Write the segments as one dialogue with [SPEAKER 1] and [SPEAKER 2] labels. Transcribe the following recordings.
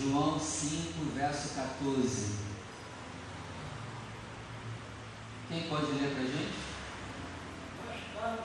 [SPEAKER 1] João 5, verso 14. Quem pode ler para a gente?
[SPEAKER 2] Mais tarde,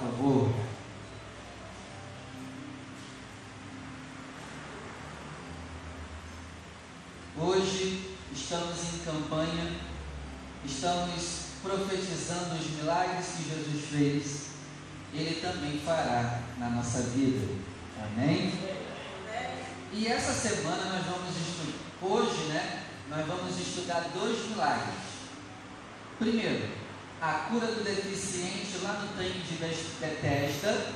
[SPEAKER 1] favor. Hoje estamos em campanha, estamos profetizando os milagres que Jesus fez, Ele também fará na nossa vida. Amém? E essa semana nós vamos estudar, hoje, né? Nós vamos estudar dois milagres. Primeiro, a cura do deficiente lá no tanque de Betesda.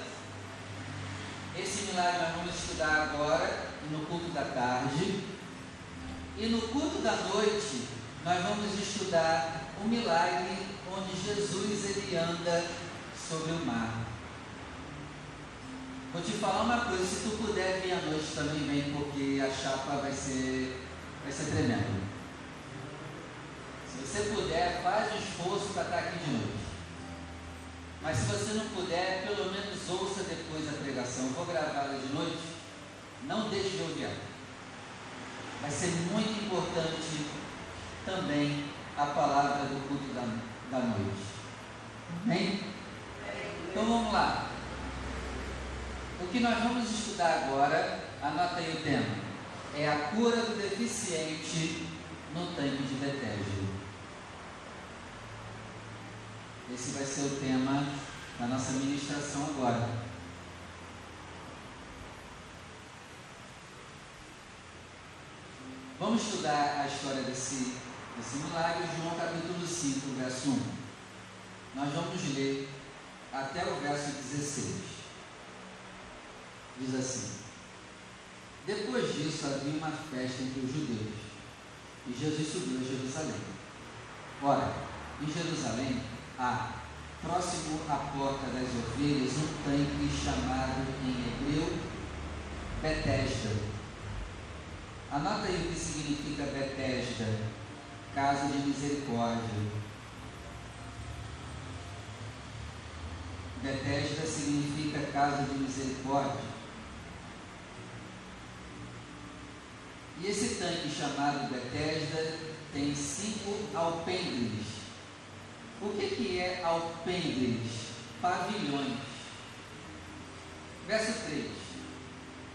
[SPEAKER 1] Esse milagre nós vamos estudar agora no culto da tarde. E no culto da noite, nós vamos estudar o milagre onde Jesus ele anda sobre o mar. Vou te falar uma coisa, se tu puder vir à noite também vem, porque a chapa vai ser, vai ser tremenda. Você puder, faz o esforço para estar aqui de noite. Mas se você não puder, pelo menos ouça depois a pregação. Eu vou gravá-la de noite. Não deixe de ouvir vai ser muito importante também a palavra do culto da, da noite. Amém? Então vamos lá. O que nós vamos estudar agora, anota aí o tema, é a cura do deficiente no tanque de Betesda. Esse vai ser o tema da nossa ministração agora. Vamos estudar a história desse, desse milagre, João capítulo 5, verso 1. Nós vamos ler até o verso 16. Diz assim: Depois disso havia uma festa entre os judeus, e Jesus subiu a Jerusalém. Ora, em Jerusalém há, próximo à porta das ovelhas, um tanque chamado em hebreu Betesda Anota aí o que significa Betesda, casa de misericórdia. Betesda significa casa de misericórdia. E esse tanque chamado Betesda tem cinco alpendres. O que, que é alpendres? Pavilhões. Verso 3.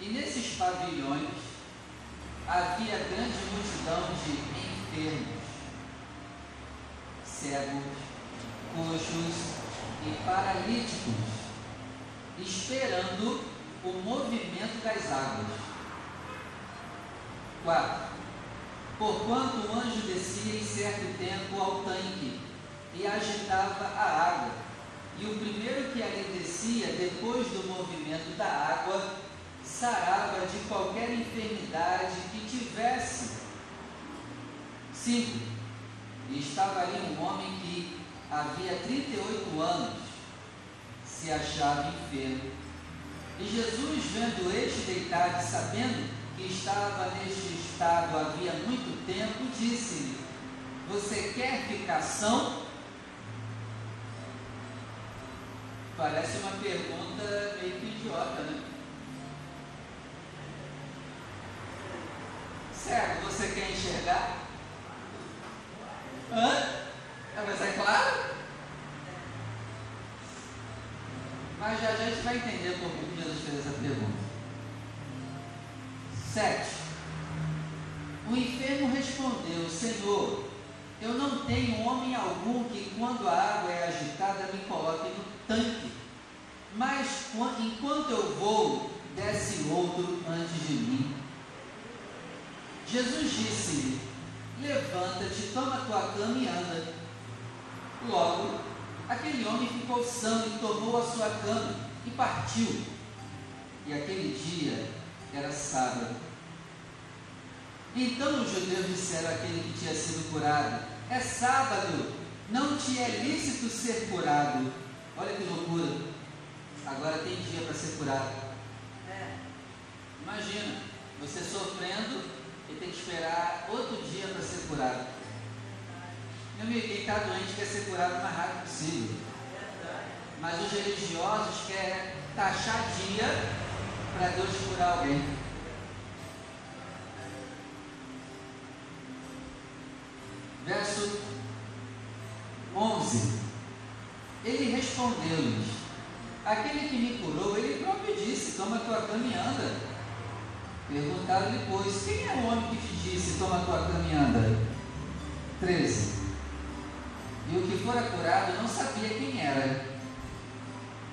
[SPEAKER 1] E nesses pavilhões havia grande multidão de enfermos, cegos, coxos e paralíticos, esperando o movimento das águas. 4. Porquanto o anjo descia em certo tempo ao tanque e agitava a água, e o primeiro que ali descia, depois do movimento da água, sarava de qualquer enfermidade que tivesse. 5. E estava ali um homem que havia 38 anos, se achava enfermo. E Jesus, vendo este deitado e sabendo que estava neste estado havia muito tempo, disse-lhe: Você quer ficar? Parece uma pergunta meio que idiota, né? Certo, você quer enxergar? Hã? Ah, mas é claro? Mas já, já a gente vai entender por que Jesus fez essa pergunta. 7. O enfermo respondeu: Senhor, eu não tenho homem algum que, quando a água é agitada, me coloque no tanque. Mas enquanto eu vou, desce outro antes de mim. Jesus disse-lhe: Levanta-te, toma tua cama e anda. Logo, aquele homem ficou são e tomou a sua cama e partiu. E aquele dia era sábado. Então os judeus disseram àquele que tinha sido curado: É sábado, não te é lícito ser curado. Olha que loucura. Agora tem dia para ser curado. É. Imagina, você sofrendo e tem que esperar outro dia para ser curado. Meu amigo, quem está doente quer ser curado o mais rápido possível. Mas os religiosos querem taxar dia para Deus curar alguém. Verso 11. Ele respondeu-lhes: Aquele que me curou, ele próprio disse: Toma tua cama e anda. Perguntaram-lhe, pois, quem é o homem que te disse: Toma tua cama e anda? 13. E o que fora curado não sabia quem era,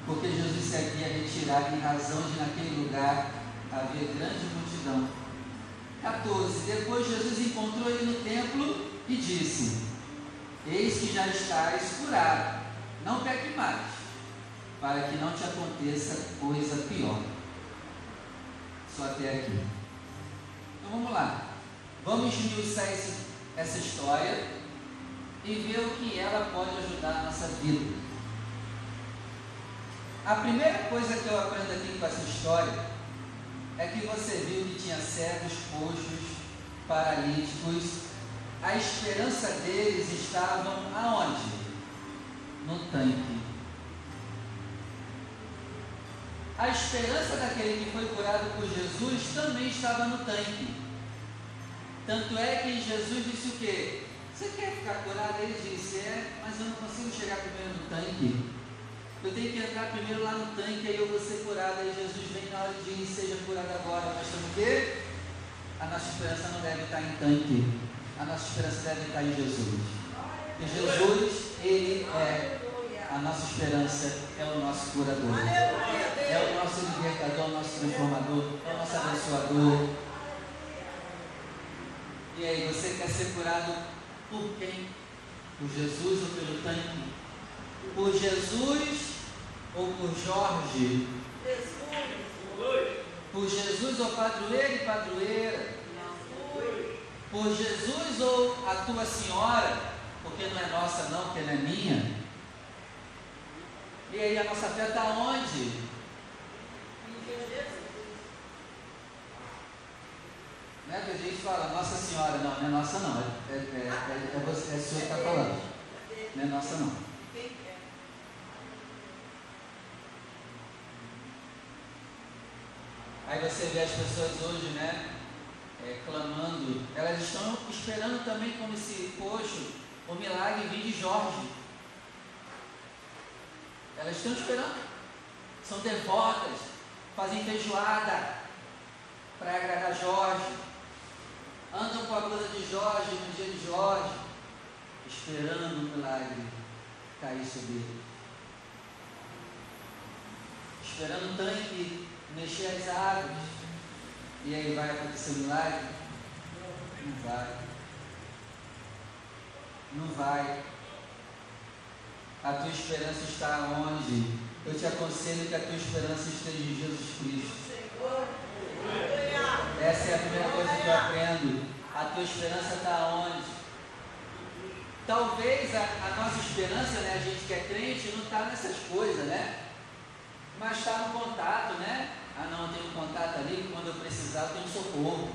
[SPEAKER 1] porque Jesus se havia retirado em razão de naquele lugar havia grande multidão. 14. Depois Jesus encontrou ele no templo e disse: Eis que já estás curado, não peque mais, para que não te aconteça coisa pior. Só até aqui. Então vamos lá. Vamos esmiuçar essa história e ver o que ela pode ajudar a nossa vida. A primeira coisa que eu aprendo aqui com essa história é que você viu que tinha cegos, coxos, paralíticos. A esperança deles estavam aonde? No tanque. A esperança daquele que foi curado por Jesus também estava no tanque. Tanto é que Jesus disse o quê? Você quer ficar curado? Ele disse, é, mas eu não consigo chegar primeiro no tanque. Eu tenho que entrar primeiro lá no tanque, aí eu vou ser curado. Aí Jesus vem na hora de diz, seja curado agora. Mas o quê? A nossa esperança não deve estar em tanque. A nossa esperança deve estar em Jesus. E Jesus, Ele é a nossa esperança, é o nosso curador. É o nosso libertador, o nosso transformador, é o nosso abençoador. E aí, você quer ser curado por quem? Por Jesus ou pelo tanque? Por Jesus ou por Jorge? Jesus. Por Jesus ou padroeiro e padroeira? Por Jesus ou a tua senhora? Porque não é nossa não, porque não é minha. E aí a nossa fé está onde? Né? Que a gente fala, Nossa Senhora, não, não é nossa não, é, é, é, é, você, é o senhor que está falando. Não é nossa não. Aí você vê as pessoas hoje, né, é, clamando, elas estão esperando também, como esse coxo, o milagre vir de Jorge. Elas estão esperando, são devotas, fazem feijoada para agradar Jorge, andam com a blusa de Jorge no dia de Jorge, esperando o milagre cair sobre ele. Esperando o tanque mexer as águas. E aí vai acontecer um milagre? Não vai. Não vai. A tua esperança está onde? Eu te aconselho que a tua esperança esteja em Jesus Cristo. Essa é a primeira coisa que eu aprendo. A tua esperança está onde? Talvez a, a, nossa esperança, né, a gente que é crente, não está nessas coisas, né? Mas está no contato, né? Ah não, eu tenho um contato ali, quando eu precisar eu tenho socorro.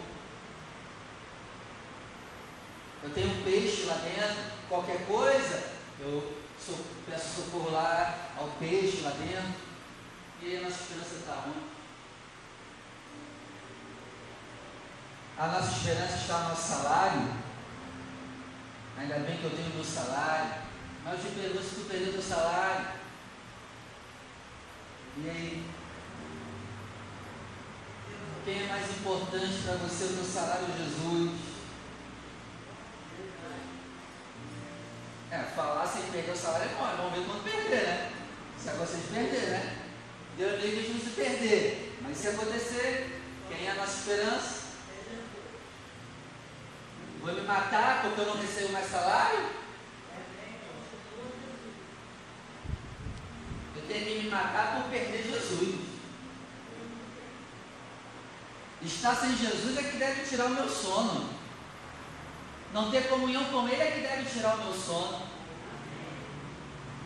[SPEAKER 1] Eu tenho um peixe lá dentro, qualquer coisa, eu peço socorro lá ao peixe lá dentro. E a nossa esperança está onde? A nossa esperança está no nosso salário. Ainda bem que eu tenho meu salário. Mas eu te pergunto se tu perdeu teu salário. E aí? Quem é mais importante para você, o teu salário ou Jesus? É, falar sem perder o salário é bom, é bom ver quando perder, né? Se acontecer de perder, né? Deus livre de perder. Mas se acontecer, quem é a nossa esperança? Vou me matar porque eu não recebo mais salário? Eu tenho que me matar por perder Jesus. Estar sem Jesus é que deve tirar o meu sono. Não ter comunhão com Ele é que deve tirar o meu sono.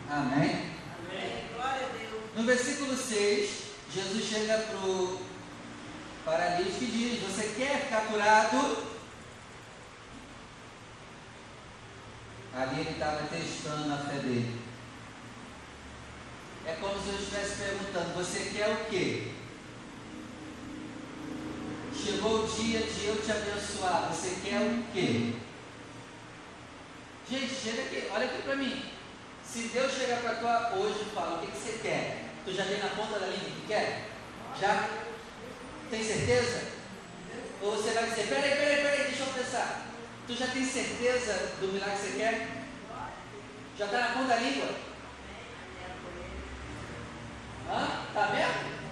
[SPEAKER 1] Amém?
[SPEAKER 3] Amém. Glória a Deus.
[SPEAKER 1] No versículo 6, Jesus chega para o paralítico e diz: Você quer ficar curado? Ali ele estava testando a fé dele. É como se eu estivesse perguntando: Você quer o quê? Chegou o dia de eu te abençoar. Você quer o quê? Gente, chega aqui, olha aqui para mim. Se Deus chegar para tu hoje e fala: O que, que você quer? Tu já tem na ponta da língua o que quer? Já? Tem certeza? Ou você vai dizer: Peraí, peraí, peraí, deixa eu pensar. Tu já tem certeza do milagre que você quer? Já está na ponta da língua? Hã? Está vendo?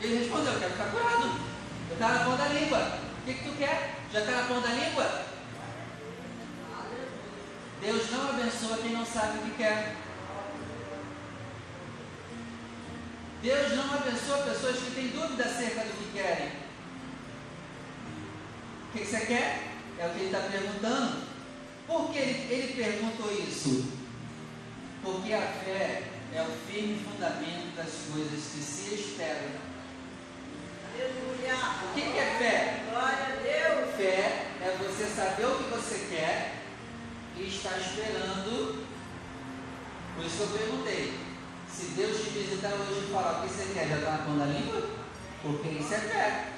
[SPEAKER 1] Ele respondeu, eu quero ficar curado. Eu estava na ponta da língua. O que, que tu quer? Já está na ponta da língua? Deus não abençoa quem não sabe o que quer. Deus não abençoa pessoas que têm dúvida acerca do que querem. O que você quer? É o que ele está perguntando. Por que ele, ele perguntou isso? Porque a fé é o firme fundamento das coisas que se esperam. O que, que é fé?
[SPEAKER 3] Glória a Deus.
[SPEAKER 1] Fé é você saber o que você quer e estar esperando. Por isso que eu perguntei. Se Deus te visitar hoje e falar o que você quer, já está na ponta da língua? Porque isso é fé.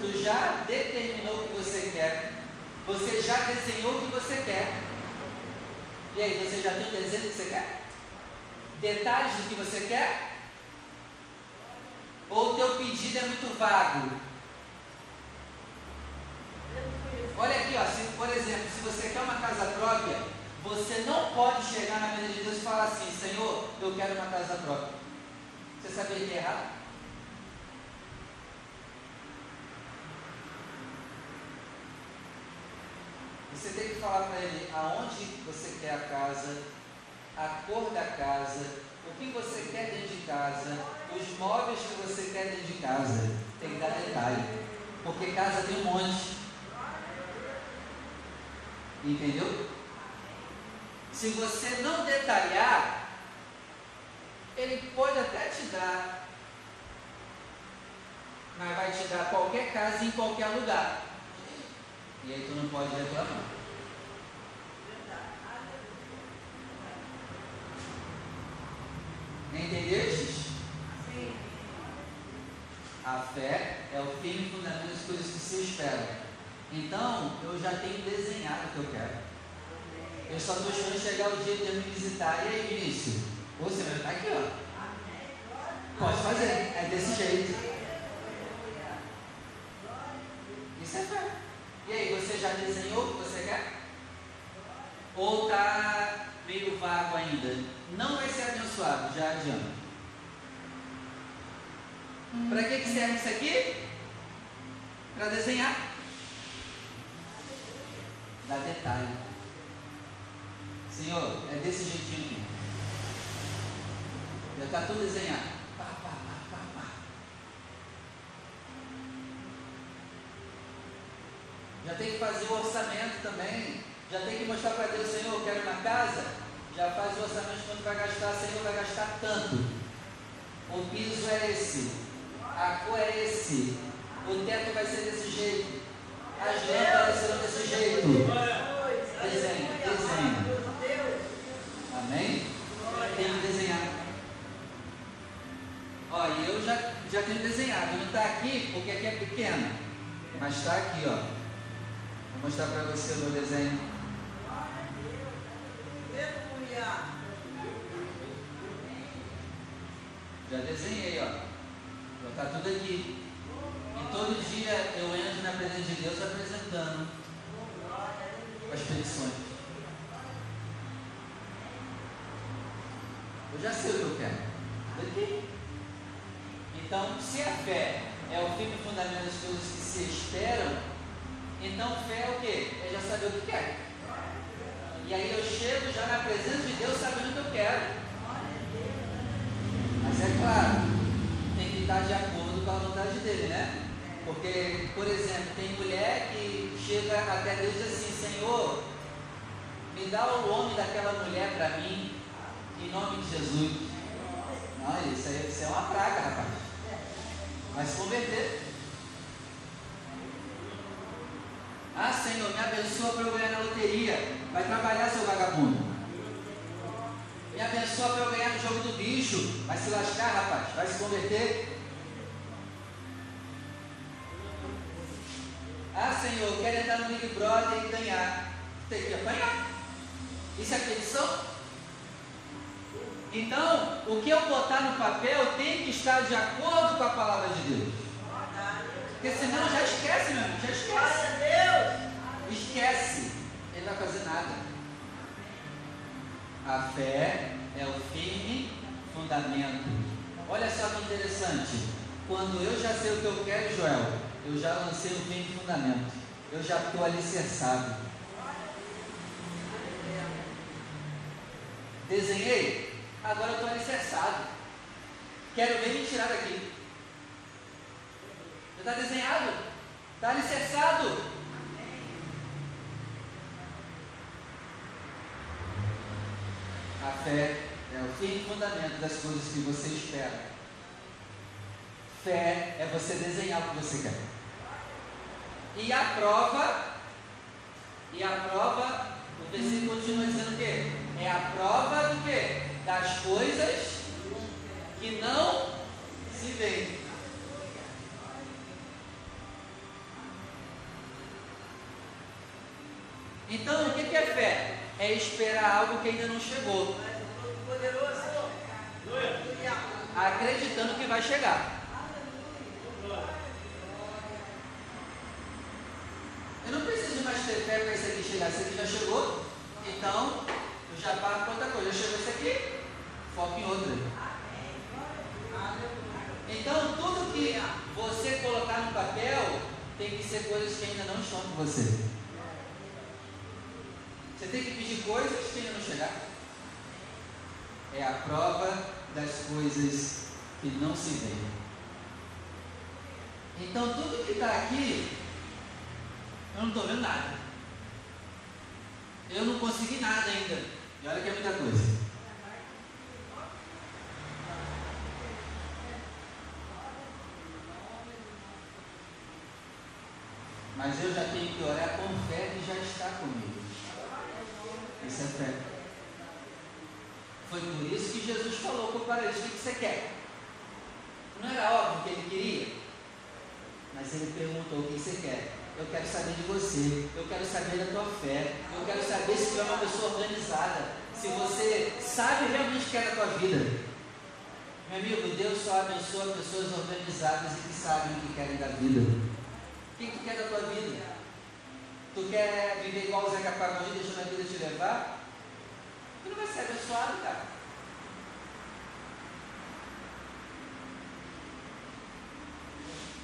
[SPEAKER 1] Tu já determinou o que você quer. Você já desenhou o que você quer. E aí, você já tem o desenho do que você quer? Detalhes do que você quer? Ou o teu pedido é muito vago? Olha aqui, ó, se, por exemplo, se você quer uma casa própria, você não pode chegar na mesa de Deus e falar assim, Senhor, eu quero uma casa própria. Você sabia que é errado? Você tem que falar para ele aonde você quer a casa, a cor da casa, o que você quer dentro de casa, os móveis que você quer dentro de casa. Tem que dar detalhe. Porque casa tem um monte. Entendeu? Se você não detalhar, ele pode até te dar, mas vai te dar qualquer casa em qualquer lugar. E aí tu não pode reclamar. Entendestes?
[SPEAKER 3] Sim.
[SPEAKER 1] A fé é o firme fundamento das coisas que se esperam. Então, eu já tenho desenhado o que eu quero. Eu só estou esperando chegar o dia de eu me visitar. E aí, Vinícius? Você vai estar aqui, ó. Pode fazer. É desse jeito. Isso é fé. E aí, você já desenhou o que você quer? Ou está meio vago ainda? Não vai ser abençoado, já adianta. Para que, que serve isso aqui? Para desenhar. Dá detalhe. Senhor, é desse jeitinho aqui. Já está tudo desenhado. Pá, pá, pá, pá. Já tem que fazer o orçamento também. Já tem que mostrar para Deus, Senhor, eu quero uma casa. Já faz o orçamento quanto vai gastar, Senhor, vai gastar tanto. O piso é esse, a cor é esse, o teto vai ser desse jeito, as lâmpadas serão desse jeito. Desenho, desenho. Amém? Tem que desenhar. Ó, e eu já, já tenho desenhado. Não está aqui porque aqui é pequeno. Mas está aqui, ó. Vou mostrar para você o meu desenho. Já desenhei, ó. Já está tudo aqui. E todo dia eu entro na presença de Deus apresentando as petições. Eu já sei o que eu quero. Daqui. Então, se a fé é o firme fundamento das coisas que se esperam, então fé é o quê? É já saber o que quer. E aí eu chego já na presença de Deus sabendo o que eu quero. Mas é claro, tem que estar de acordo com a vontade dele, né? Porque, por exemplo, tem mulher que chega até Deus e diz assim, Senhor, me dá o nome daquela mulher para mim, em nome de Jesus. Não, isso, aí, isso é uma praga, rapaz. Vai se converter. Ah, Senhor, me abençoa para eu ganhar na loteria. Vai trabalhar, seu vagabundo. Me abençoa para eu ganhar no jogo do bicho. Vai se lascar, rapaz. Vai se converter. Ah, Senhor, quero entrar no Big Brother e ganhar. Tem que apanhar. Isso é petição? Então, o que eu botar no papel tem que estar de acordo com a palavra de Deus. Porque senão já esquece, meu amigo, já esquece. Esquece. Ele não vai fazer nada. A fé é o firme fundamento. Olha só que interessante. Quando eu já sei o que eu quero, Joel, eu já lancei o firme fundamento. Eu já estou alicerçado. Desenhei? Agora eu estou alicerçado. Quero ver me tirar daqui. Já está desenhado? Está alicerçado? A fé é o fim e fundamento das coisas que você espera. Fé é você desenhar o que você quer. E a prova, e a prova, o versículo continua dizendo o quê? É a prova do quê? Das coisas que não se veem. Então, o que é fé? É esperar algo que ainda não chegou, acreditando que vai chegar. Eu não preciso mais ter fé para esse aqui chegar. Esse aqui já chegou, então eu já paro para outra coisa. Já chegou esse aqui, foco em outra. Então, tudo que você colocar no papel tem que ser coisas que ainda não estão com você. Coisas que ainda não chegaram. É a prova das coisas que não se veem. Então, tudo que está aqui, eu não estou vendo nada. Eu não consegui nada ainda. E olha que é muita coisa. Mas eu já tenho que orar com fé que já está comigo. Isso é fé. Foi por isso que Jesus falou para o o que você quer? Não era óbvio que ele queria? Mas ele perguntou: o que você quer? Eu quero saber de você, eu quero saber da tua fé, eu quero saber se você é uma pessoa organizada, se você sabe realmente o que é da tua vida. Meu amigo, Deus só abençoa pessoas organizadas e que sabem o que querem da vida. O que tu quer da tua vida? Tu quer viver igual o Zeca Pagodinho, deixando a vida te levar? Tu não vai ser abençoado, cara.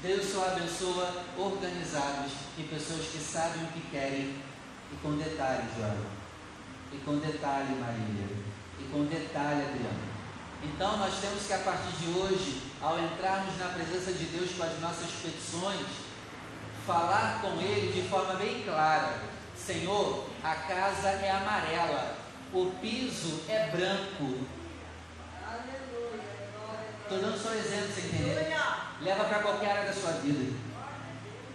[SPEAKER 1] Deus só abençoa organizados e pessoas que sabem o que querem. E com detalhe, João. E com detalhe, Maria. E com detalhe, Adriano. Então nós temos que a partir de hoje, ao entrarmos na presença de Deus com as nossas petições, falar com Ele de forma bem clara: Senhor, a casa é amarela, o piso é branco. Estou dando só exemplo, você entender?
[SPEAKER 3] Aleluia.
[SPEAKER 1] Leva para qualquer área da sua vida.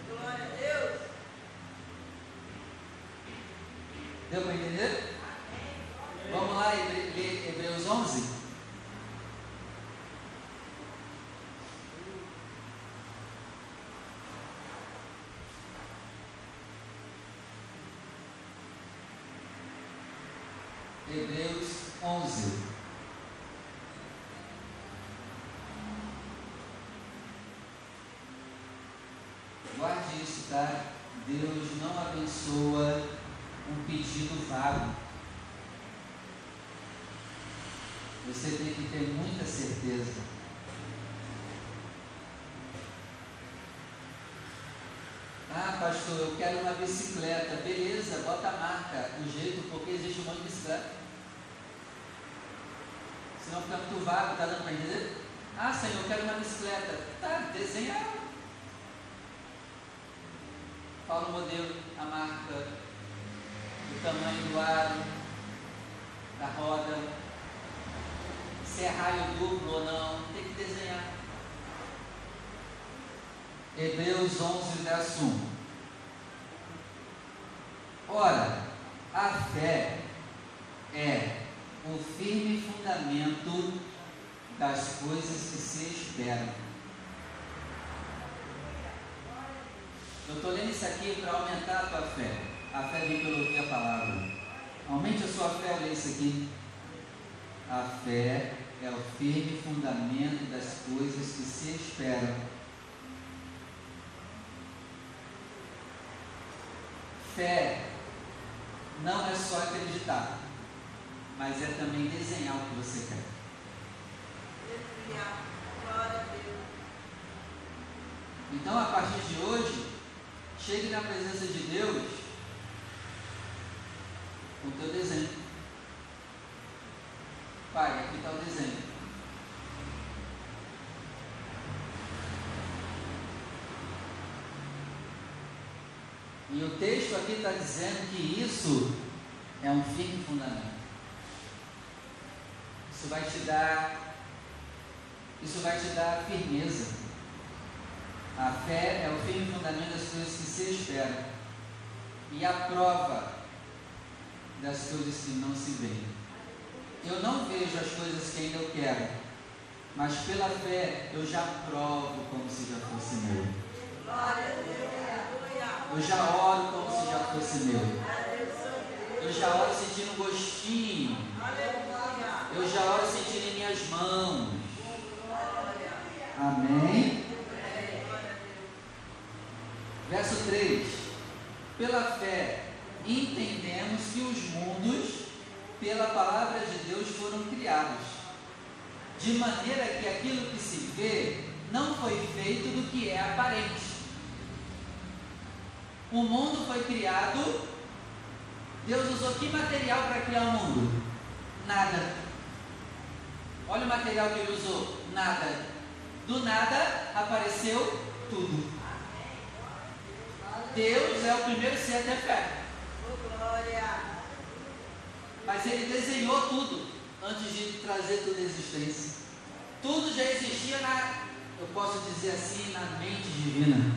[SPEAKER 3] Glória a Deus.
[SPEAKER 1] Deu para entender? Vamos lá, Hebreus 11. 11. Guarde isso, tá? Deus não abençoa um pedido vago. Você tem que ter muita certeza. Ah, pastor, eu quero uma bicicleta. Beleza, bota a marca, o jeito, porque existe um monte de bicicleta. Senão fica vago, tá dando para entender? Ah, Senhor, eu quero uma bicicleta. Tá, desenha ela. Fala o modelo, a marca, o tamanho do aro, da roda, se é raio duplo ou não, tem que desenhar. Hebreus 11, verso 1. Ora, a fé é o firme fundamento das coisas que se esperam. Eu estou lendo isso aqui para aumentar a tua fé. A fé vem pelo ouvir a palavra. Aumente a sua fé ler isso aqui. A fé é o firme fundamento das coisas que se esperam. Fé não é só acreditar, mas é também desenhar o que você quer. Então, a partir de hoje, chegue na presença de Deus com o teu desenho. Pai, aqui está o desenho. E o texto aqui está dizendo que isso é um firme fundamento. Isso vai te dar, isso vai te dar firmeza. A fé é o firme fundamento das coisas que se esperam e a prova das coisas que não se veem. Eu não vejo as coisas que ainda eu quero, mas pela fé eu já provo como se já fosse meu. Eu já oro como se já fosse meu. Eu já oro sentindo gostinho. Eu já oro sentindo em minhas mãos. Amém? Verso 3: Pela fé entendemos que os mundos, pela palavra de Deus, foram criados, de maneira que aquilo que se vê não foi feito do que é aparente. O mundo foi criado, Deus usou que material para criar o mundo? Nada. Olha o material que ele usou: nada. Do nada apareceu tudo. Deus é o primeiro ser a ter fé.
[SPEAKER 3] Glória.
[SPEAKER 1] Mas ele desenhou tudo antes de trazer tudo à existência. Tudo já existia na, eu posso dizer assim, na mente divina.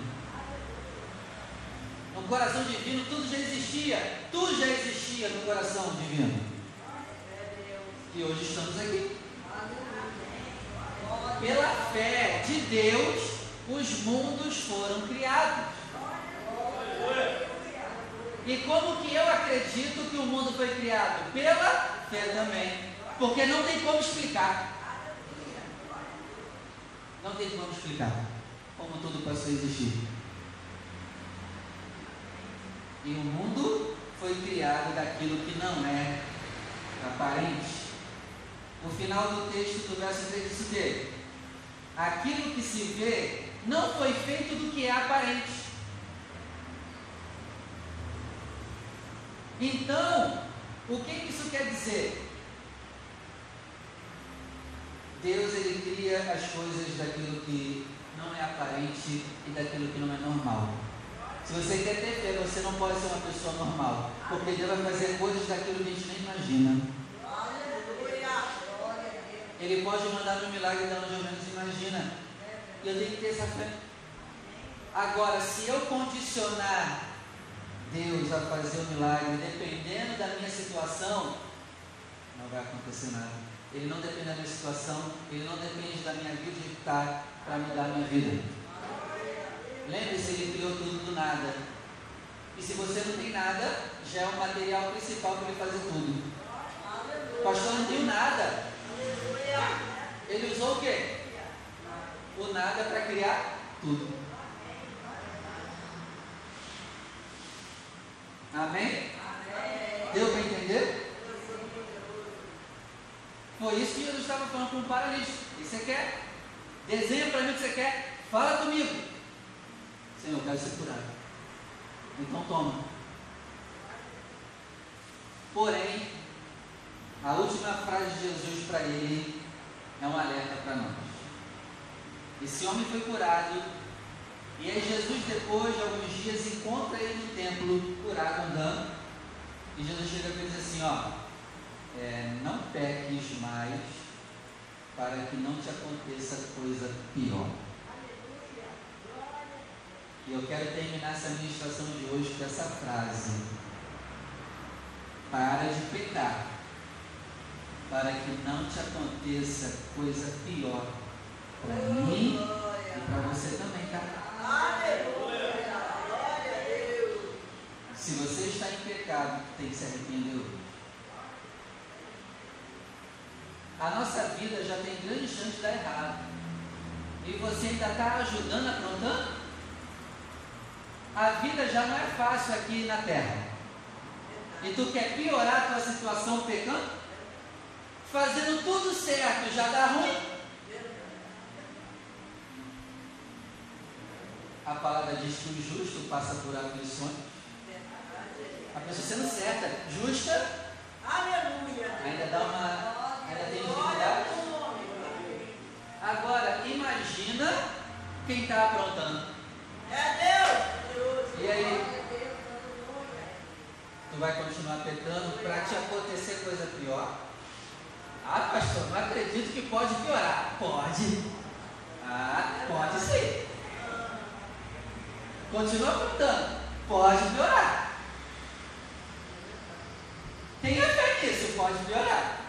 [SPEAKER 1] No coração divino tudo já existia. Tudo já existia no coração divino. E hoje estamos aqui. Pela fé de Deus, os mundos foram criados. E como que eu acredito que o mundo foi criado? Pela fé também. Porque não tem como explicar. Não tem como explicar como tudo passou a existir. E o mundo foi criado daquilo que não é aparente. O final do texto do verso 3 diz o quê? Aquilo que se vê não foi feito do que é aparente. Então, o que que isso quer dizer? Deus ele cria as coisas daquilo que não é aparente e daquilo que não é normal. Se você quer ter fé, você não pode ser uma pessoa normal. Porque Deus vai fazer coisas daquilo que a gente nem imagina.
[SPEAKER 3] Aleluia. Glória a Deus.
[SPEAKER 1] Ele pode mandar um milagre da onde eu menos imagina. E eu tenho que ter essa fé. Agora, se eu condicionar Deus a fazer o milagre dependendo da minha situação, não vai acontecer nada. Ele não depende da minha situação, ele não depende da minha vida de para mudar a minha vida. Lembre-se, ele criou tudo do nada. E se você não tem nada, já é o material principal para ele fazer tudo. Pastor não tem nada. Ele usou o quê? O nada para criar tudo. Amém? Deu para entender? Foi isso que Jesus estava falando com o paralítico. Que você quer? Desenha para mim o que você quer. Fala comigo. Senhor, eu quero ser curado. Então toma. Porém, a última frase de Jesus para ele é um alerta para nós. Esse homem foi curado, e aí Jesus, depois de alguns dias, encontra ele no templo, curado, andando, e Jesus chega e diz assim, ó, é, não peques mais, para que não te aconteça coisa pior. E eu quero terminar essa ministração de hoje com essa frase. Para de pecar, para que não te aconteça coisa pior para mim e para você também, tá? Se você está em pecado, tem que se arrepender hoje. A nossa vida já tem grande chance de dar errado. E você ainda está ajudando, aprontando? A vida já não é fácil aqui na terra. E tu quer piorar a tua situação pecando? Fazendo tudo certo já dá ruim? A palavra diz que o justo passa por aflições. A pessoa sendo certa, justa,
[SPEAKER 3] Aleluia.
[SPEAKER 1] ainda dá uma. ainda tem dificuldade. Agora, imagina quem está aprontando.
[SPEAKER 3] É Deus.
[SPEAKER 1] E aí? Tu vai continuar pecando para te acontecer coisa pior? Ah, pastor, não acredito que pode piorar. Pode. Ah, pode sim. Continua aprontando. Pode piorar. Tenha fé nisso, pode piorar.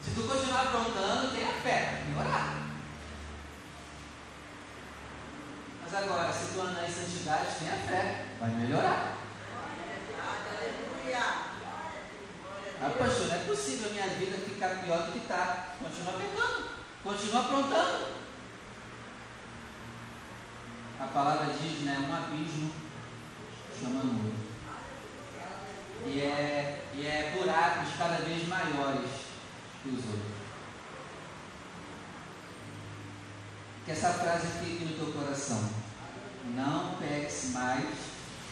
[SPEAKER 1] Se tu continuar aprontando, tenha fé, vai piorar. Mas agora, se tu andar em santidade, tenha fé, vai melhorar. Ah, pastor, não é possível minha vida ficar pior do que está. Continua pecando, continua aprontando. A palavra diz, né? Um abismo chamando outro. E é, e é buracos cada vez maiores que os outros. Que essa frase fique no teu coração. Não peques mais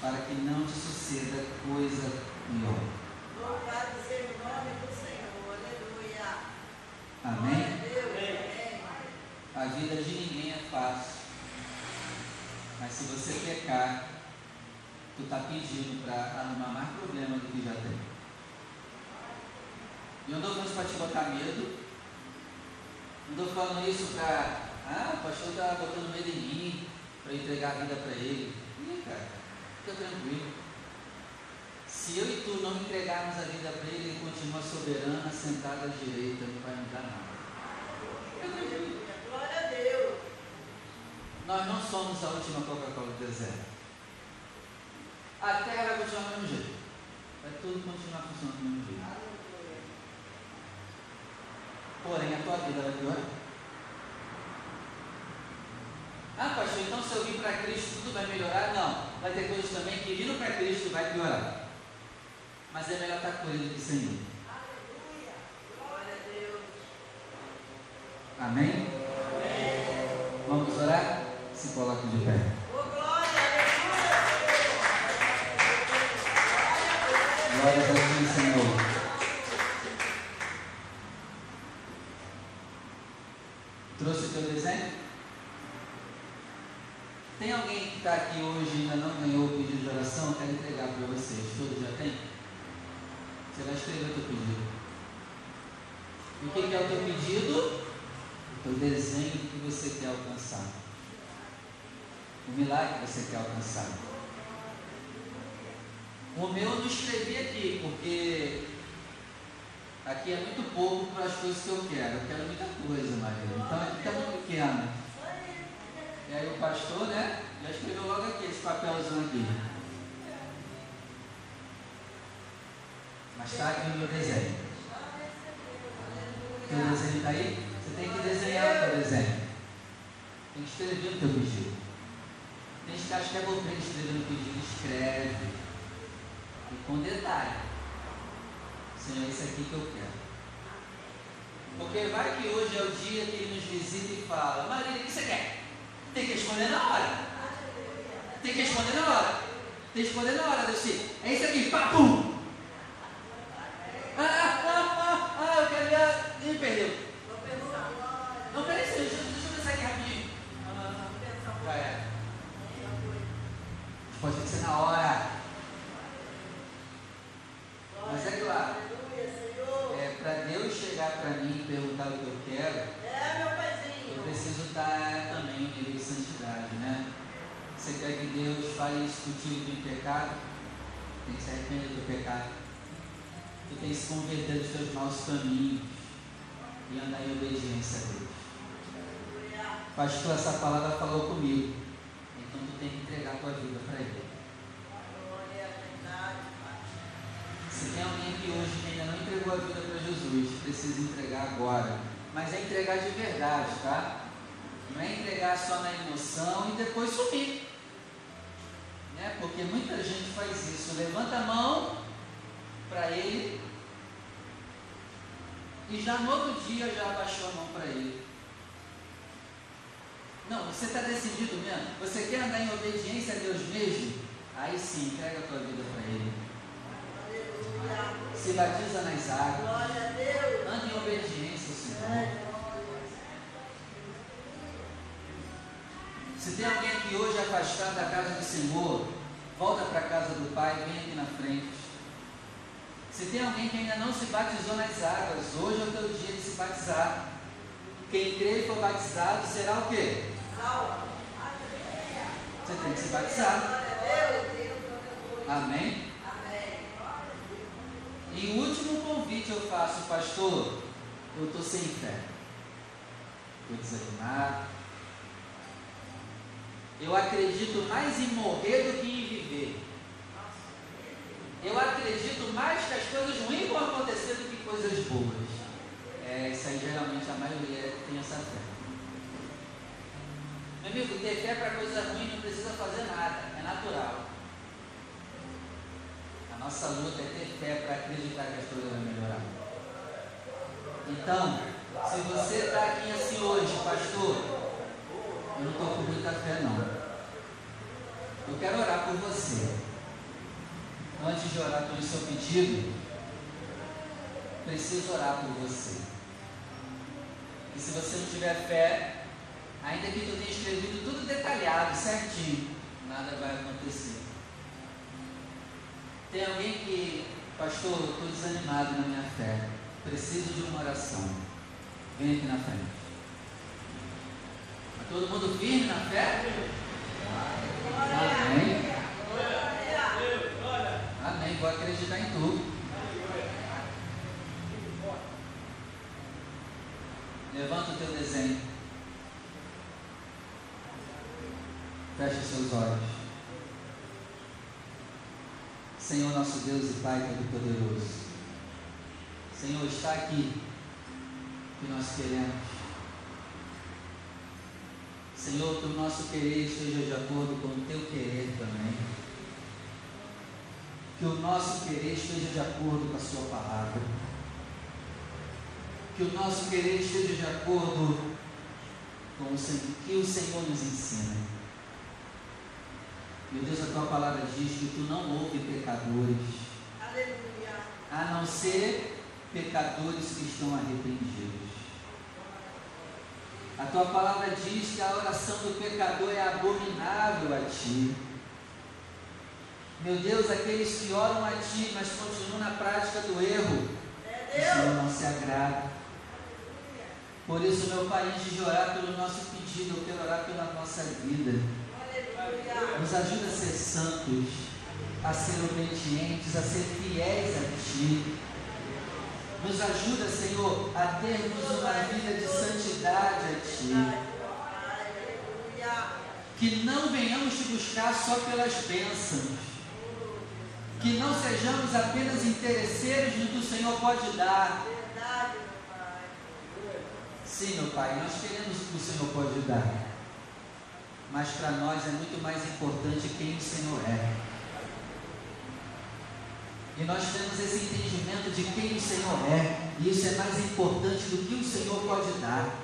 [SPEAKER 1] para que não te suceda coisa pior.
[SPEAKER 3] Louvado seja o nome do Senhor. Aleluia.
[SPEAKER 1] Amém.
[SPEAKER 3] A
[SPEAKER 1] vida de ninguém é fácil. Mas se você pecar, tu está pedindo para arrumar mais problema do que já tem. E eu não estou falando isso para te botar medo. Não estou falando isso para. Ah, o pastor está botando medo em mim para entregar a vida para ele. Ih, cara, fica tranquilo. Se eu e tu não entregarmos a vida para ele, ele continua soberano, sentado à direita, não vai mudar nada.
[SPEAKER 3] Glória a Deus.
[SPEAKER 1] Nós não somos a última Coca-Cola do deserto. A terra vai continuar do mesmo jeito. Vai tudo continuar funcionando do mesmo jeito. Porém, a tua vida vai piorar. Ah, pastor, então se eu vir para Cristo tudo vai melhorar? Não. Vai ter coisas também que vindo para Cristo vai piorar. Mas é melhor estar com Ele do que sem Ele.
[SPEAKER 3] Aleluia. Glória a Deus.
[SPEAKER 1] Amém? Vamos orar? Se coloque de pé.
[SPEAKER 3] Oh, glória. Aleluia.
[SPEAKER 1] Glória a Deus, Senhor. Trouxe o teu desenho? Tem alguém que está aqui que hoje ainda não ganhou o pedido de oração, eu quero entregar para vocês. Todos já tem? Você vai escrever o teu pedido. E o que, é o teu pedido? O teu desenho que você quer alcançar. O milagre que você quer alcançar. O meu eu não escrevi aqui, porque aqui é muito pouco para as coisas que eu quero. Eu quero muita coisa, Maria. Então aqui está muito pequeno. E aí o pastor, né, já escreveu logo aqui esse papelzão aqui. Mas está aqui no meu desenho. O teu desenho está aí? Você tem que desenhar o teu desenho. Tem que escrever o teu pedido. Tem gente que acha que é bobinho escrever no pedido, escreve. E com detalhe. Senhor, é isso aqui que eu quero. Porque vai que hoje é o dia que ele nos visita e fala, Maria, o que você quer? Tem que responder na hora. Tem que responder na hora. Tem que responder na hora, Deus. É isso aqui, pá, pum. Ah, ah, ah, ah, ah, eu quero ver. Ih, perdeu. Não, peraí, deixa, deixa eu pensar aqui rapidinho. Ah, já é. Pode ter que ser na hora. Mas é claro, é, para Deus chegar para mim e perguntar o que eu quero,
[SPEAKER 3] É, meu paizinho.
[SPEAKER 1] eu preciso estar também no nível de santidade, né? Você quer que Deus fale isso contigo em pecado? Tem que se arrepender do pecado. Tu tem que se converter dos teus maus caminhos e andar em obediência a Deus. Pastor, essa palavra falou comigo. Então tu tem que entregar a tua vida para Ele. Se tem alguém que hoje que ainda não entregou a vida para Jesus, precisa entregar agora. Mas é entregar de verdade, tá? Não é entregar só na emoção e depois sumir. Né? Porque muita gente faz isso. Levanta a mão para ele e já no outro dia já abaixou a mão para ele. Não, você está decidido mesmo? Você quer andar em obediência a Deus mesmo? Aí sim, entrega a tua vida para Ele. Se batiza nas águas.
[SPEAKER 3] Glória a Deus.
[SPEAKER 1] Anda em obediência ao Senhor. Se tem alguém aqui hoje afastado da casa do Senhor, volta para a casa do Pai, vem aqui na frente. Se tem alguém que ainda não se batizou nas águas, hoje é o teu dia de se batizar. Quem crê e for batizado será o quê? Você tem que se batizar. Amém? E o último convite eu faço, pastor. Eu estou sem fé. Estou desanimado. Eu acredito mais em morrer do que em viver. Eu acredito mais que as coisas ruins vão acontecer do que coisas boas. É, isso aí geralmente a maioria tem essa fé. Meu amigo, ter fé para coisa ruim não precisa fazer nada, é natural. A nossa luta é ter fé para acreditar que as coisas vão melhorar. Então, se você está aqui assim hoje, pastor, eu não estou com muita fé não. Eu quero orar por você. Antes de orar pelo seu pedido, preciso orar por você. E se você não tiver fé, ainda que tu tenha escrevido tudo detalhado, certinho, nada vai acontecer. Tem alguém que, pastor, eu estou desanimado na minha fé, preciso de uma oração. Vem aqui na frente. Está todo mundo firme na fé? Amém. Amém. Vou acreditar em tudo. Levanta o teu desenho. Feche seus olhos. Senhor nosso Deus e Pai Todo-Poderoso. Senhor, está aqui que nós queremos. Senhor, que o nosso querer esteja de acordo com o teu querer também. Que o nosso querer esteja de acordo com a sua palavra. Que o nosso querer esteja de acordo com o que o Senhor nos ensina. Meu Deus, a tua palavra diz que tu não ouve pecadores,
[SPEAKER 3] Aleluia.
[SPEAKER 1] a não ser pecadores que estão arrependidos. A tua palavra diz que a oração do pecador é abominável a ti. Meu Deus, aqueles que oram a Ti, mas continuam na prática do erro, o Senhor não se agrada. Por isso, meu Pai, antes de orar pelo nosso pedido, eu quero orar pela nossa vida. Nos ajuda a ser santos, a ser obedientes, a ser fiéis a Ti. Nos ajuda, Senhor, a termos uma vida de santidade a Ti. Que não venhamos te buscar só pelas bênçãos. Que não sejamos apenas interesseiros no que o Senhor pode dar. Sim, meu Pai, nós queremos o que o Senhor pode dar. Mas para nós é muito mais importante quem o Senhor é. E nós temos esse entendimento de quem o Senhor é. E isso é mais importante do que o Senhor pode dar.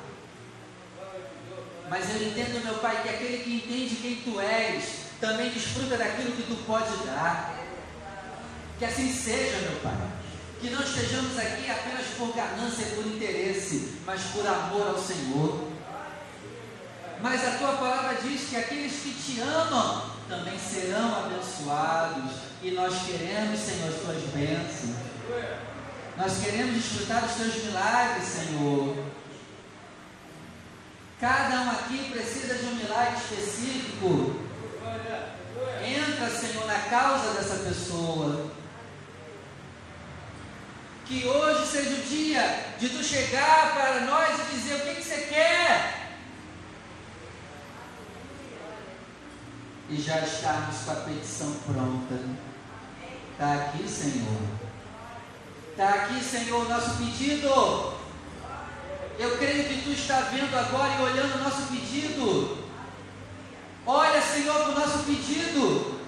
[SPEAKER 1] Mas eu entendo, meu Pai, que aquele que entende quem tu és, também desfruta daquilo que tu pode dar. Que assim seja, meu Pai. Que não estejamos aqui apenas por ganância e por interesse, mas por amor ao Senhor. Mas a tua palavra diz que aqueles que te amam também serão abençoados. E nós queremos, Senhor, as tuas bênçãos. Nós queremos desfrutar dos teus milagres, Senhor. Cada um aqui precisa de um milagre específico. Entra, Senhor, na causa dessa pessoa. Que hoje seja o dia de tu chegar para nós e dizer o que, que você quer. E já estarmos com a petição pronta. Está aqui, Senhor. Está aqui, Senhor, o nosso pedido. Eu creio que tu está vendo agora e olhando o nosso pedido. Olha, Senhor, para o nosso pedido.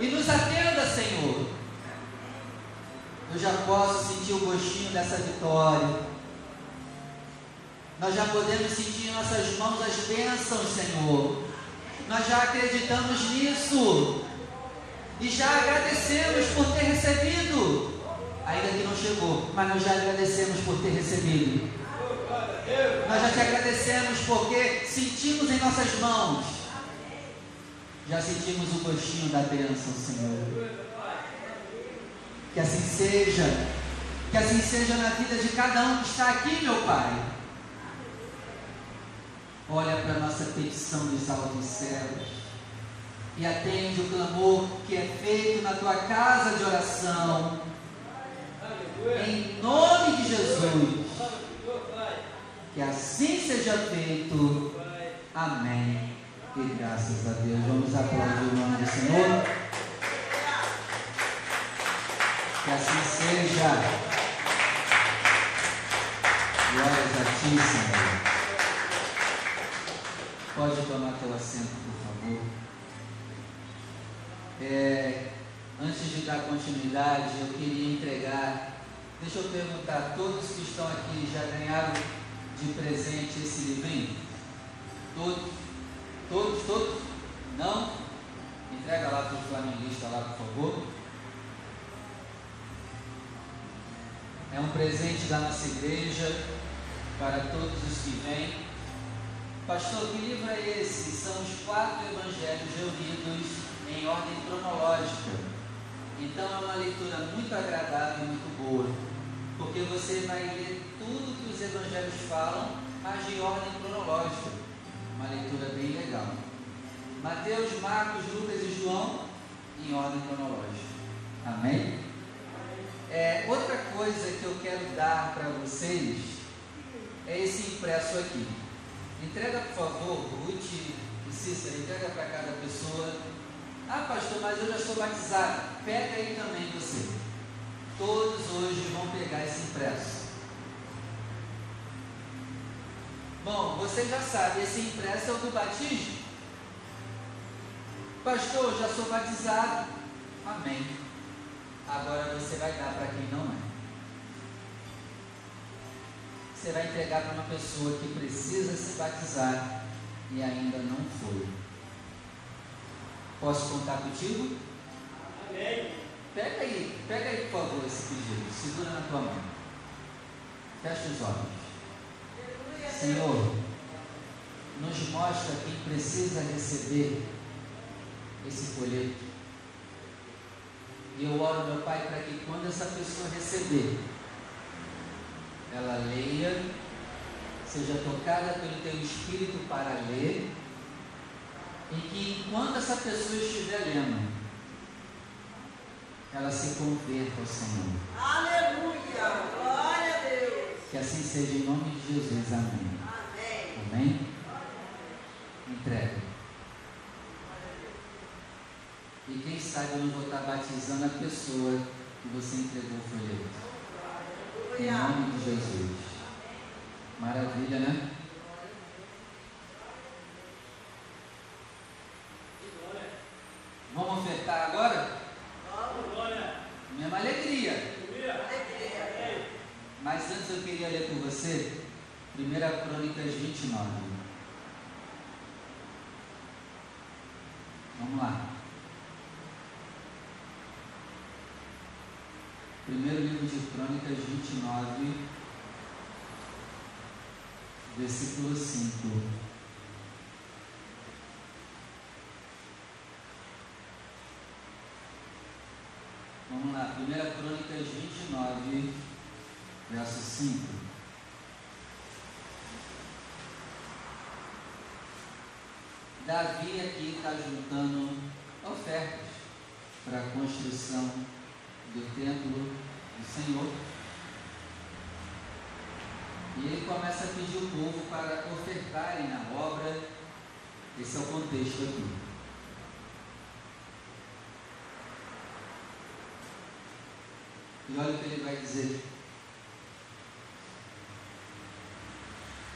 [SPEAKER 1] E nos atenda, Senhor. Eu já posso sentir o gostinho dessa vitória. Nós já podemos sentir em nossas mãos as bênçãos, Senhor. Nós já acreditamos nisso. E já agradecemos por ter recebido. Ainda que não chegou, mas nós já agradecemos por ter recebido. Nós já te agradecemos porque sentimos em nossas mãos. Já sentimos o gostinho da bênção, Senhor. Que assim seja. Que assim seja na vida de cada um que está aqui, meu Pai. Olha para a nossa petição dos altos céus. E atende o clamor que é feito na tua casa de oração. Em nome de Jesus. Que assim seja feito. Amém. E graças a Deus. Vamos aplaudir o nome do Senhor. Que assim seja. Glórias a ti, Senhor. Pode tomar teu assento, por favor. É, antes de dar continuidade, eu queria entregar. Deixa eu perguntar: todos que estão aqui já ganharam de presente esse livrinho? Todos? Todos? Todos? Não? Entrega lá para o flamenguista lá, por favor. Presente da nossa igreja para todos os que vêm. Pastor, que livro é esse? São os quatro evangelhos reunidos em ordem cronológica. Então é uma leitura muito agradável muito boa, porque você vai ler tudo que os evangelhos falam, mas de ordem cronológica. Uma leitura bem legal. Mateus, Marcos, Lucas e João em ordem cronológica. Amém? É, outra coisa que eu quero dar para vocês é esse impresso aqui. Entrega, por favor, Ruth e Cícera, entrega para cada pessoa. Ah, pastor, mas eu já sou batizado. Pega aí também você. Todos hoje vão pegar esse impresso. Bom, você já sabe, esse impresso é o do batismo. Pastor, já sou batizado. Amém. Agora você vai dar para quem não é. Você vai entregar para uma pessoa que precisa se batizar e ainda não foi. Posso contar contigo?
[SPEAKER 2] Amém.
[SPEAKER 1] Pega aí, pega aí por favor esse pedido. Segura na tua mão. Fecha os olhos. Senhor, nos mostra quem precisa receber esse folheto E eu oro, meu Pai, para que quando essa pessoa receber, ela leia, seja tocada pelo teu espírito para ler, e que enquanto essa pessoa estiver lendo, ela se converta ao Senhor.
[SPEAKER 3] Aleluia. Glória a Deus.
[SPEAKER 1] Que assim seja em nome de Jesus. Amém.
[SPEAKER 3] Amém.
[SPEAKER 1] Amém? Entrega. E quem sabe eu não vou estar batizando a pessoa que você entregou o folheto. Em nome de Jesus. Maravilha, né?
[SPEAKER 2] Glória.
[SPEAKER 1] Vamos ofertar agora? Mesma. Alegria. Mas antes eu queria ler com você 1 Crônicas 29. Vamos lá. Primeiro livro de Crônicas 29, versículo 5. Vamos lá, 1 Crônicas 29, verso 5. Davi aqui está juntando ofertas para a construção do templo do Senhor. E ele começa a pedir o povo para ofertarem na obra. Esse é o contexto aqui. E olha o que ele vai dizer.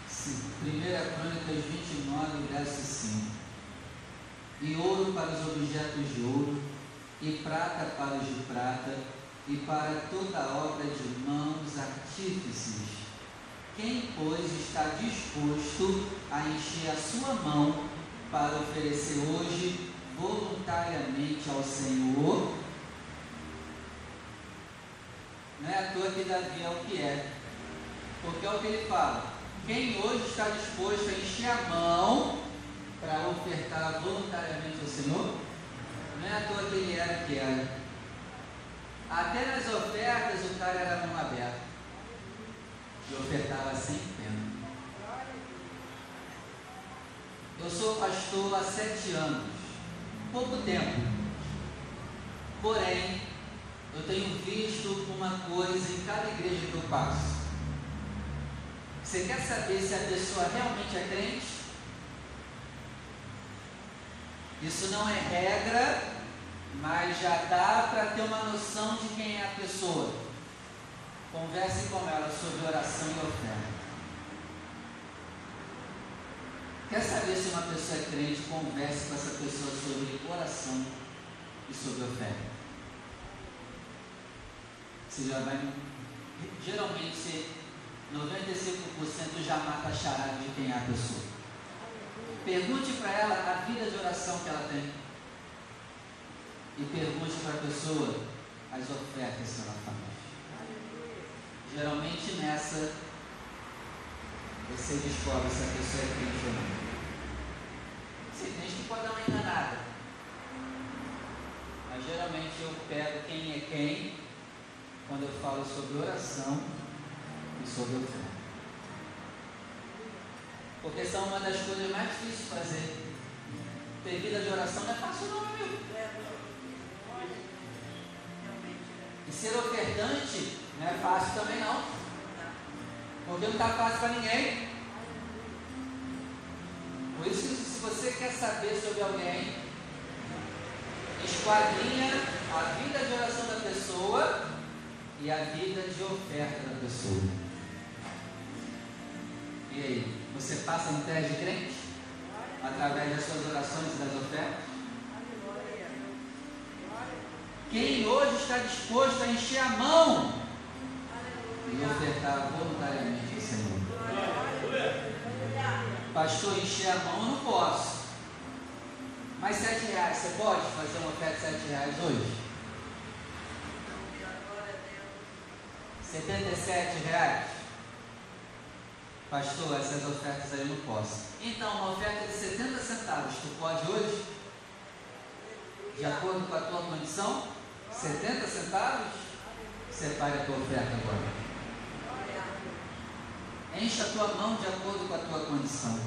[SPEAKER 1] Sim, 1 Crônicas 29, verso 5. E ouro para os objetos de ouro, e prata para os de prata, e para toda obra de mãos artífices. Quem, pois, está disposto a encher a sua mão para oferecer hoje voluntariamente ao Senhor? Não é à toa que Davi é o que é. Porque é o que ele fala. Quem hoje está disposto a encher a mão para ofertar voluntariamente ao Senhor? Não é à toa que ele era o que era. Até nas ofertas o cara era mão aberta. E ofertava sem pena. Eu sou pastor há sete anos. Pouco tempo. Porém, eu tenho visto uma coisa em cada igreja que eu passo. Você quer saber se a pessoa realmente é crente? Isso não é regra, mas já dá para ter uma noção de quem é a pessoa. Converse com ela sobre oração e oferta. Quer saber se uma pessoa é crente? Converse com essa pessoa sobre oração e sobre oferta. Você já vai. Geralmente, 95% já mata a charada de quem é a pessoa. Pergunte para ela a vida de oração que ela tem. E pergunte para a pessoa as ofertas que ela faz. Geralmente nessa você descobre se a pessoa é crente ou não. Tem gente que pode dar uma enganada. Mas geralmente eu pego quem é quem quando eu falo sobre oração e sobre oferta. Porque são uma das coisas mais difíceis de fazer. Ter vida de oração não é fácil não, meu E ser ofertante não é fácil também não. Porque não está fácil para ninguém. Por isso se você quer saber sobre alguém, esquadrinha a vida de oração da pessoa e a vida de oferta da pessoa. E aí, você passa no teste de crente? Através das suas orações e das ofertas? Quem hoje está disposto a encher a mão e ofertar voluntariamente ao Senhor? Pastor, encher a mão eu não posso. Mas sete reais, você pode fazer uma oferta de sete reais hoje? 77 reais? Pastor, essas ofertas aí eu não posso. Então, uma oferta de 70 centavos, tu pode hoje? De acordo com a tua condição? 70 centavos? Separe a tua oferta agora. Encha a tua mão de acordo com a tua condição.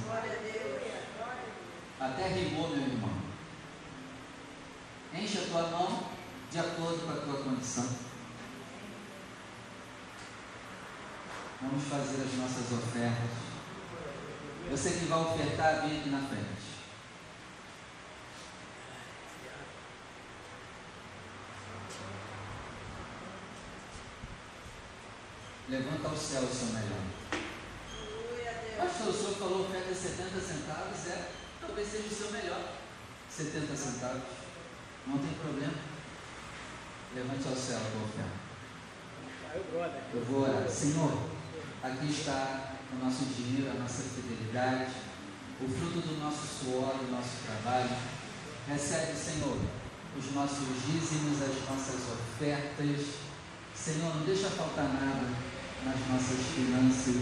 [SPEAKER 1] Até rimou, meu irmão. Encha a tua mão de acordo com a tua condição. Vamos fazer as nossas ofertas. Você que vai ofertar, vem aqui na frente. Levanta ao céu o seu melhor. Pastor, o senhor falou oferta 70 centavos, é? Talvez seja o seu melhor. 70 centavos. Não tem problema. Levante ao céu a tua oferta. Eu vou orar. Senhor, aqui está o nosso dinheiro, a nossa fidelidade, o fruto do nosso suor, do nosso trabalho. Recebe, Senhor, os nossos dízimos, as nossas ofertas. Senhor, não deixa faltar nada nas nossas finanças.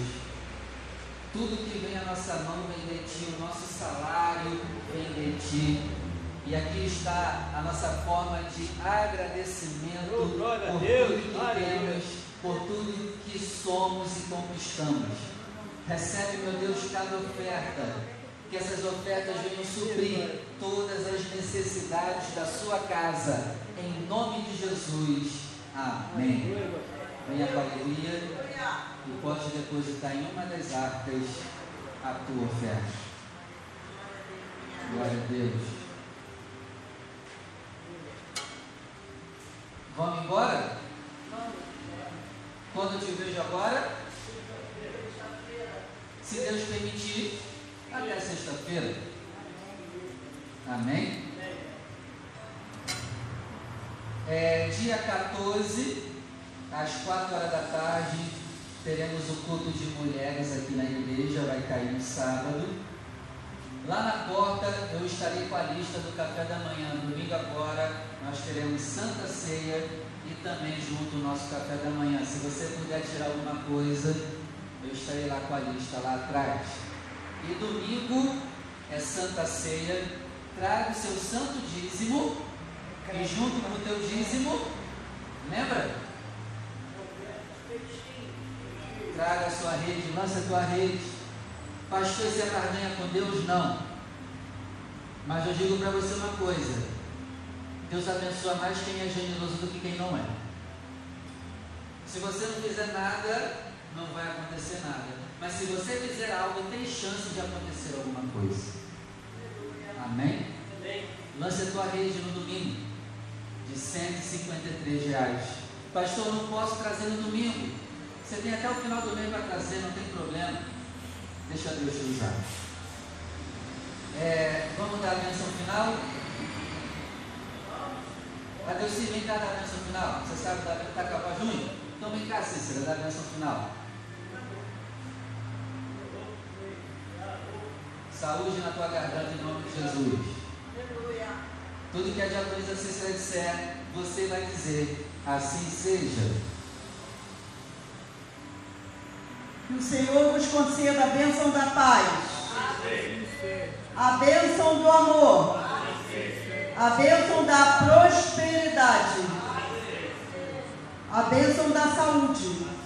[SPEAKER 1] Tudo que vem à nossa mão vem de ti, o nosso salário vem de ti. E aqui está a nossa forma de agradecimento
[SPEAKER 2] Oh,
[SPEAKER 1] por tudo que temos, por tudo que somos e conquistamos. Recebe, meu Deus, cada oferta. Que essas ofertas venham suprir todas as necessidades da sua casa. Em nome de Jesus. Amém. Venha com alegria e pode depositar em uma das arcas a tua oferta. Glória a Deus. Vamos embora? Quando eu te vejo agora? Se Deus permitir, até sexta-feira. Amém? É, dia 14, às 4 horas da tarde, teremos o culto de mulheres aqui na igreja, vai cair no sábado. Lá na porta eu estarei com a lista do café da manhã. Domingo agora nós teremos Santa Ceia e também junto o nosso café da manhã. Se você puder tirar alguma coisa, eu estarei lá com a lista lá atrás. E domingo é Santa Ceia. Traga o seu santo dízimo e junto com o teu dízimo, lembra? Traga a sua rede, lança a tua rede. Pastor, você é barganha com Deus? Não. Mas eu digo para você uma coisa: Deus abençoa mais quem é generoso do que quem não é. Se você não fizer nada, não vai acontecer nada. Mas se você fizer algo, tem chance de acontecer alguma coisa. Amém? Lance a tua rede no domingo de 153 reais. Pastor, eu não posso trazer no domingo. Você tem até o final do mês para trazer, não tem problema. Deixa Deus te usar. É, vamos dar a bênção final? Cadê o Cid? Vem cá dar a bênção final. Você sabe dar tá com a voz ruim? Então vem cá, Cícera, dar a bênção final. Saúde na tua garganta em nome de Jesus. Tudo que a diaconisa Cícera disser, você vai dizer, assim seja.
[SPEAKER 4] Que o Senhor vos conceda a bênção da paz, a bênção do amor, a bênção da prosperidade, a bênção da saúde,